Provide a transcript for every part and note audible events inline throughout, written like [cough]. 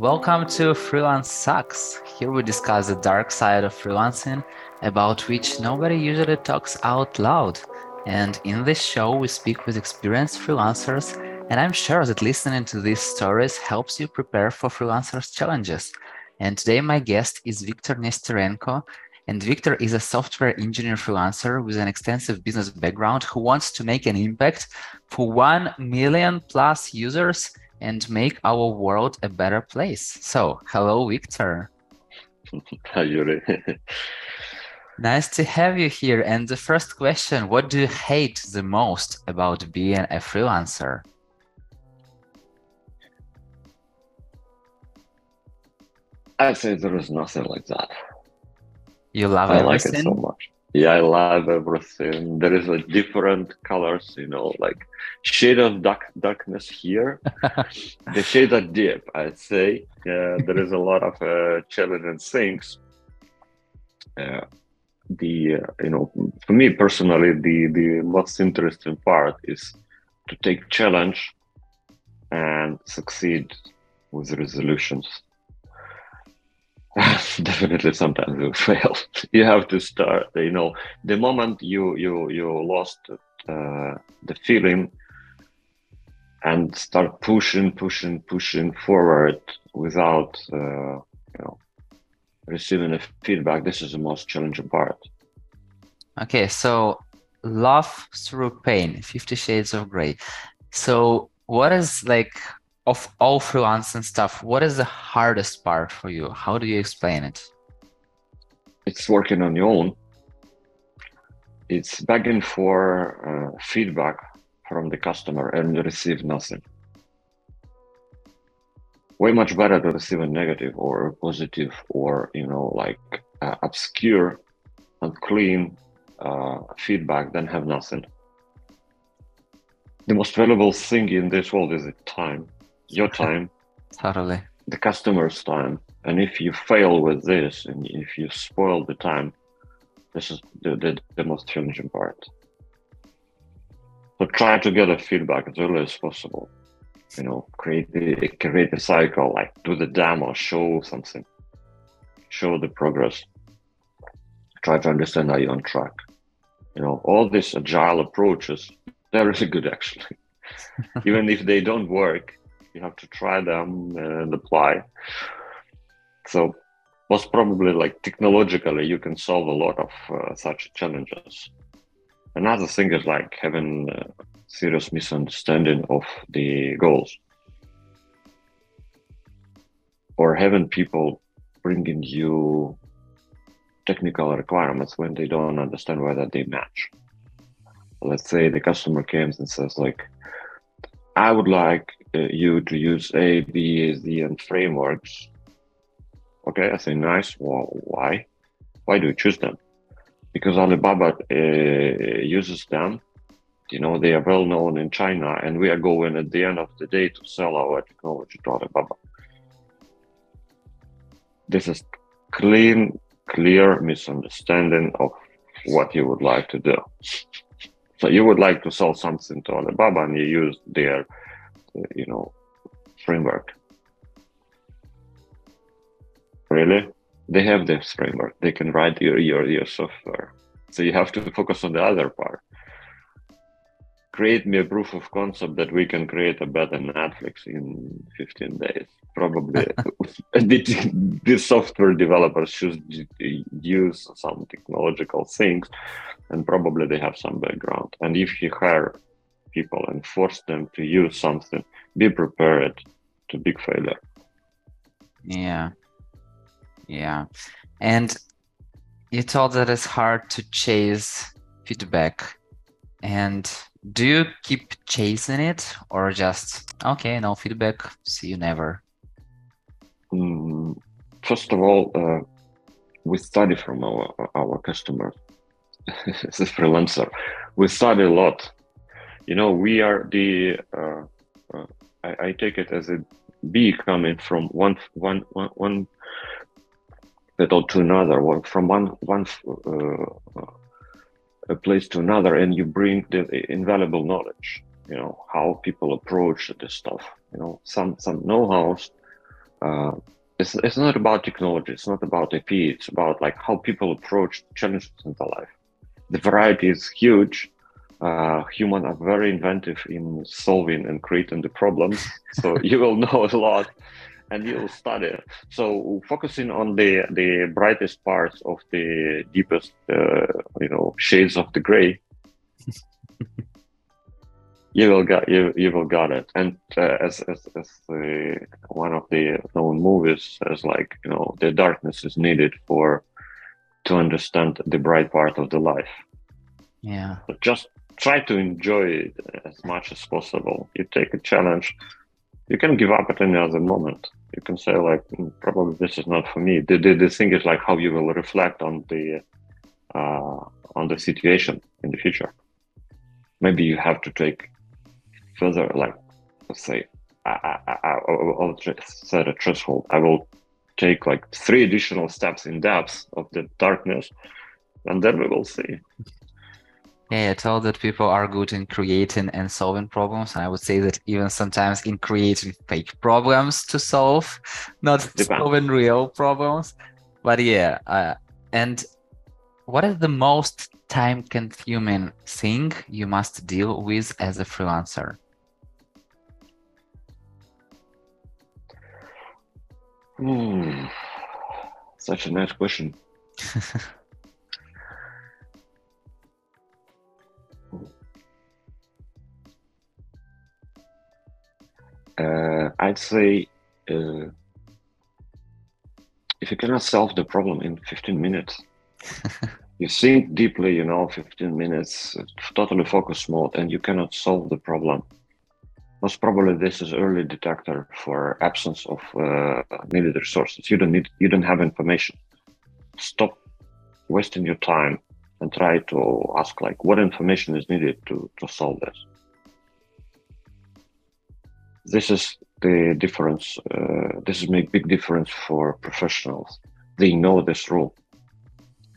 Welcome to Freelance Sucks. Here we discuss the dark side of freelancing, about which nobody usually talks out loud. And in this show, we speak with experienced freelancers, and I'm sure that listening to these stories helps you prepare for freelancers' challenges. And today, my guest is Viktor Nesterenko. And Viktor is a software engineer freelancer with an extensive business background who wants to make an impact for 1 million plus users and make our world a better place. So, hello, Viktor. [laughs] Hi, Yuri. [laughs] nice to have you here. And the first question What do you hate the most about being a freelancer? I say there is nothing like that. You love I everything? like it so much. Yeah, I love everything. There is a different colors, you know, like shade of dark darkness here. [laughs] the shades are deep, I'd say. Yeah, there is a lot of uh, challenging things. Uh, the uh, you know, for me personally, the the most interesting part is to take challenge and succeed with resolutions. [laughs] definitely sometimes you [laughs] fail. You have to start you know the moment you you you lost uh, the feeling and start pushing pushing pushing forward without uh, you know receiving a feedback this is the most challenging part. Okay so love through pain 50 shades of gray so what is like of all freelancing stuff, what is the hardest part for you? How do you explain it? It's working on your own. It's begging for uh, feedback from the customer and receive nothing. Way much better to receive a negative or a positive or you know like uh, obscure and clean uh, feedback than have nothing. The most valuable thing in this world is the time your time, totally, the customer's time. And if you fail with this and if you spoil the time, this is the, the, the most challenging part. So try to get a feedback as early as possible. You know, create the create a cycle, like do the demo, show something, show the progress. Try to understand how you're on track. You know, all these agile approaches, they're really good actually. [laughs] Even if they don't work, you have to try them and apply. So most probably like technologically you can solve a lot of uh, such challenges. Another thing is like having serious misunderstanding of the goals. Or having people bringing you technical requirements when they don't understand whether they match. Let's say the customer comes and says like i would like you to use A, B, Z, and frameworks. Okay, I say nice. Well, why? Why do you choose them? Because Alibaba uh, uses them. You know, they are well known in China, and we are going at the end of the day to sell our technology to Alibaba. This is clean, clear misunderstanding of what you would like to do. So you would like to sell something to Alibaba, and you use their Uh, you know framework. Really? They have this framework. They can write your your, your software. So you have to focus on the other part. Create me a proof of concept that we can create a better netflix in 15 days. Probably [laughs] [laughs] the, the software developers should use some technological things and probably they have some background. And if you hire people and force them to use something be prepared to big failure. Yeah. Yeah. And you told that it's hard to chase feedback. And do you keep chasing it or just okay no feedback see you never? Mm, first of all uh, we study from our our customers [laughs] as a freelancer. We study a lot you know we are the uh, uh, I, I, take it as a bee coming from one one one petal to another one from one one uh, a place to another and you bring the invaluable knowledge you know how people approach this stuff you know some some know-hows uh, it's, it's not about technology it's not about ip it's about like how people approach challenges in their life. The variety is huge uh, humans are very inventive in solving and creating the problems so [laughs] you will know a lot and you'll study. So focusing on the the brightest parts of the deepest uh, you know shades of the gray [laughs] you will get you you will got it. And uh, as as, as the, one of the known movies says like you know the darkness is needed for to understand the bright part of the life. Yeah. But just try to enjoy it as much as possible you take a challenge you can give up at any other moment you can say like mm, probably this is not for me the, the, the thing is like how you will reflect on the uh, on the situation in the future maybe you have to take further, like let's say, I, I, I, will set a threshold. I will take like three additional steps in depth of the darkness, and then we will see. Yeah, I told that people are good in creating and solving problems. And I would say that even sometimes in creating fake problems to solve, [laughs] not Depends. solving real problems. But yeah, uh, and what is the most time consuming thing you must deal with as a freelancer? Hmm. Such a nice question. [laughs] uh, I'd say uh, if you cannot solve the problem in 15 minutes, [laughs] you think deeply, you know, 15 minutes, totally focus mode, and you cannot solve the problem most probably this is early detector for absence of uh, needed resources. You don't need, you don't have information. Stop wasting your time and try to ask like what information is needed to, to solve this. This is the difference. Uh, this is make big difference for professionals. They know this rule.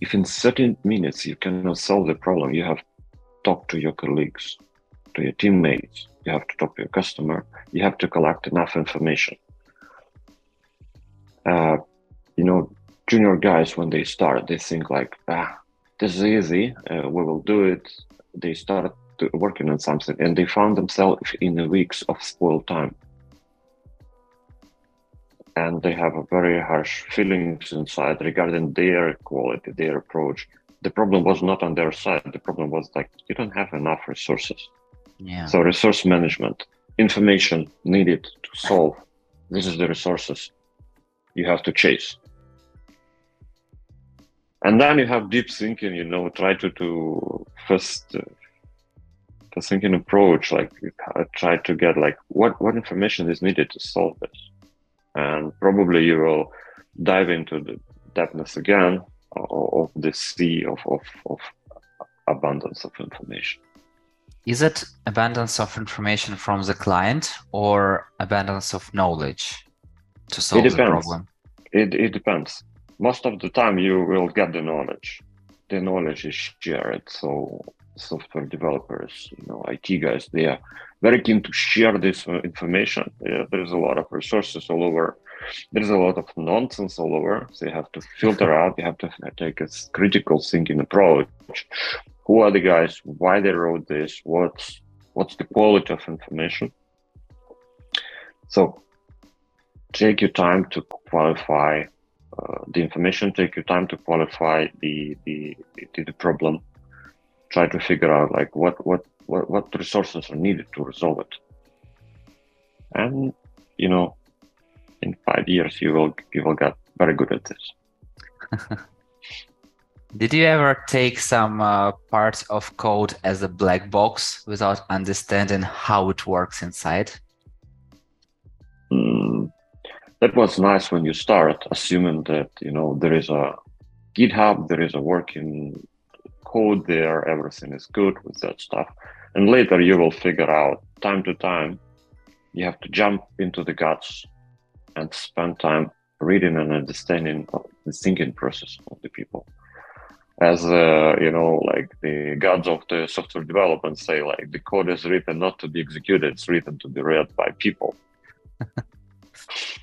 If in 30 minutes you cannot solve the problem, you have to talk to your colleagues, to your teammates, you have to talk to your customer, you have to collect enough information. Uh, you know, junior guys, when they start, they think like, ah, this is easy, uh, we will do it. They start working on something and they found themselves in the weeks of spoiled time. And they have a very harsh feelings inside regarding their quality, their approach. The problem was not on their side. The problem was like, you don't have enough resources yeah. So resource management, information needed to solve. This is the resources you have to chase. And then you have deep thinking, you know, try to do first the thinking approach, like you try to get like what, what information is needed to solve this. And probably you will dive into the depthness again of the sea of, of, of abundance of information. Is it abundance of information from the client or abundance of knowledge to solve the problem? It, it depends. Most of the time, you will get the knowledge. The knowledge is shared. So, software developers, you know, IT guys, they are very keen to share this uh, information. Yeah, there's a lot of resources all over. There's a lot of nonsense all over. So you have to filter [laughs] out. You have to take a critical thinking approach who are the guys, why they wrote this, what's what's the quality of information. So take your time to qualify uh, the information, take your time to qualify the, the, the, the problem, try to figure out like what, what, what, what resources are needed to resolve it. And, you know, in five years, you will, you will get very good at this. [laughs] Did you ever take some uh, parts of code as a black box without understanding how it works inside? Mm, that was nice when you start, assuming that you know there is a GitHub, there is a working code there, everything is good with that stuff, and later you will figure out time to time. You have to jump into the guts and spend time reading and understanding the thinking process of the people as uh, you know like the gods of the software development say like the code is written not to be executed it's written to be read by people [laughs]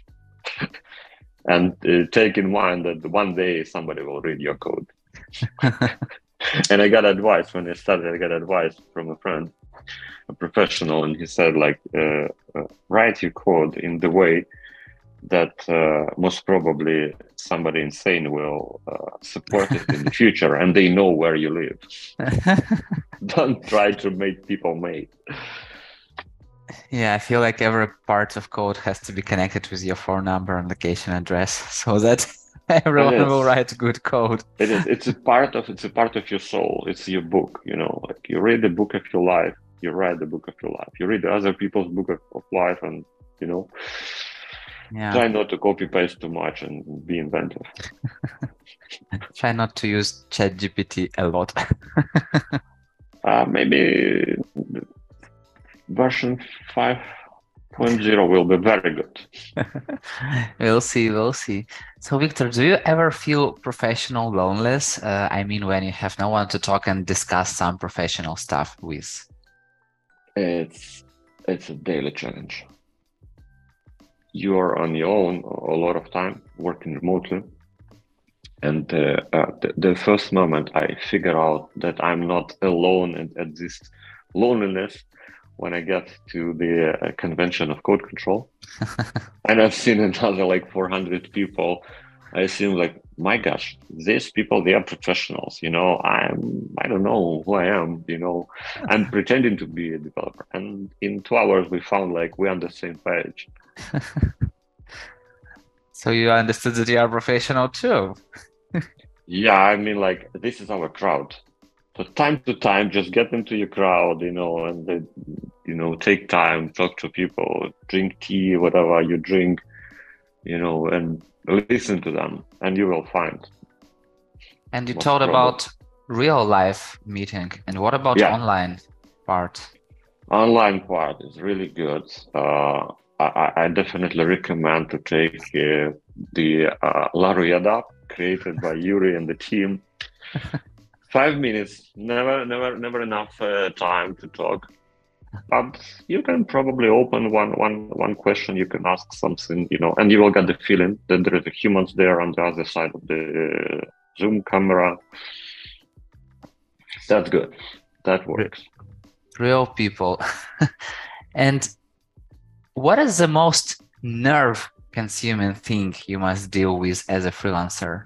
and uh, take in mind that one day somebody will read your code. [laughs] and I got advice when I started. I got advice from a friend, a professional, and he said like, uh, uh, write your code in the way that uh, most probably somebody insane will uh, support it in the [laughs] future, and they know where you live. [laughs] Don't try to make people mate. Yeah, I feel like every part of code has to be connected with your phone number and location address [laughs] so that [laughs] everyone will write good code. It is. It's a part of it's a part of your soul. It's your book. You know, like you read the book of your life. You write the book of your life. You read other people's book of, of life, and you know, yeah. try not to copy paste too much and be inventive. [laughs] try not to use ChatGPT a lot. [laughs] uh, maybe version 5.0 will be very good. [laughs] we'll see, we'll see. So, Viktor, do you ever feel professional loneliness? Uh, I mean, when you have no one to talk and discuss some professional stuff with? It's it's a daily challenge. You are on your own a lot of time, working remotely. And uh, uh, the, the, first moment I figure out that I'm not alone and at this loneliness, when I get to the uh, convention of code control, [laughs] and I've seen another like 400 people. I assume like, my gosh, these people they are professionals. You know, I'm I don't know who I am. You know, I'm [laughs] pretending to be a developer, and in two hours we found like we're on the same page. [laughs] so you understood that you are professional too. yeah, I mean, like this is our crowd so time to time just get into your crowd you know and they, know take time talk to people drink tea whatever you drink you know and listen to them and you will find and you talked about real life meeting and what about yeah. online part? Online part is really good. Uh, I, I, definitely recommend to take uh, the uh, app created by [laughs] Yuri and the team. [laughs] Five minutes never never never enough uh, time to talk but you can probably open one one one question. You can ask something you know and you will get the feeling that there is a humans there on the other side of the uh, zoom camera. That's good. That works. real people. [laughs] And what is the most nerve consuming thing you must deal with as a freelancer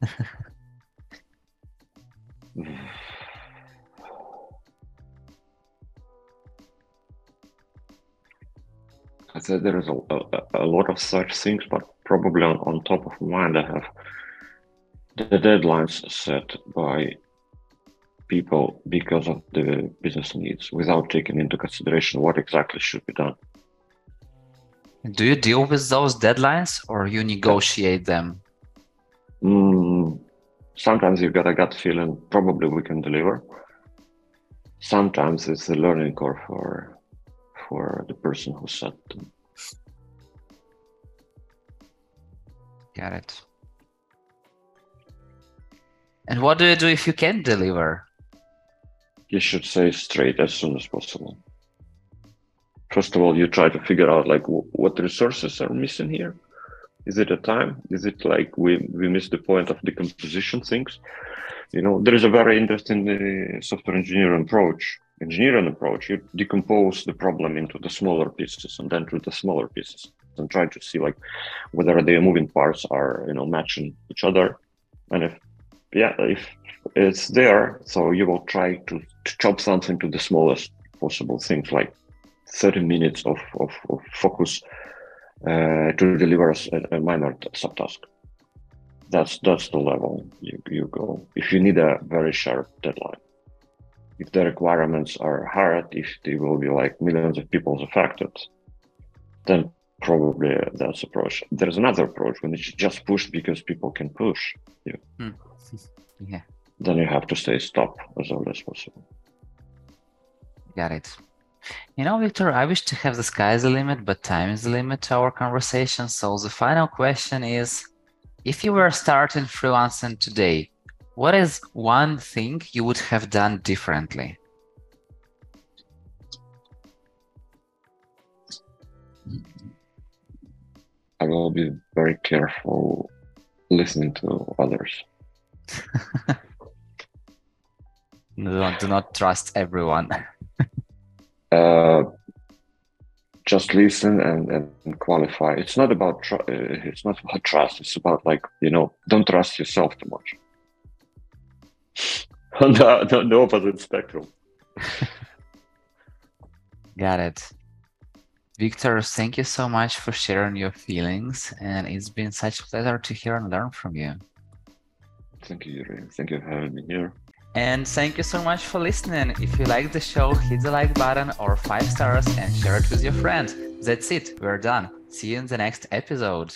[laughs] there is a, a, a, lot of such things, but probably on, on top of mind, I have the deadlines set by people because of the business needs without taking into consideration what exactly should be done. Do you deal with those deadlines or you negotiate them? Mm, sometimes you got a gut feeling, probably we can deliver. Sometimes it's a learning curve for for the person who set them. Got it. And what do you do if you can't deliver? You should say straight as soon as possible. First of all, you try to figure out like what resources are missing here is it a time? Is it like we, we missed the point of decomposition things? You know, there is a very interesting uh, software engineering approach. Engineering approach, you decompose the problem into the smaller pieces and then to the smaller pieces and try to see like whether the moving parts are you know matching each other. And if yeah, if it's there, so you will try to, to chop something to the smallest possible things like 30 minutes of, of, of focus uh, to deliver a, a minor subtask. That's that's the level you, you go. If you need a very sharp deadline, if the requirements are hard, if there will be like millions of people affected, then probably that's approach. There's another approach when it's just pushed because people can push you. Hmm. [laughs] Yeah. Then you have to say stop as early as possible. Got it. You know, Viktor, I wish to have the sky is the limit, but time is the limit to our conversation. So the final question is, if you were starting freelancing today, what is one thing you would have done differently? I will be very careful listening to others. [laughs] do, not, do not trust everyone. [laughs] uh, just listen and, and qualify. It's not about tr- uh, it's not about trust. It's about like you know, don't trust yourself too much. On the, on the opposite spectrum. [laughs] Got it. Viktor, thank you so much for sharing your feelings, and it's been such a pleasure to hear and learn from you. Thank you, Yuri. Thank you for having me here. And thank you so much for listening. If you like the show, hit the like button or five stars and share it with your friend. That's it. We're done. See you in the next episode.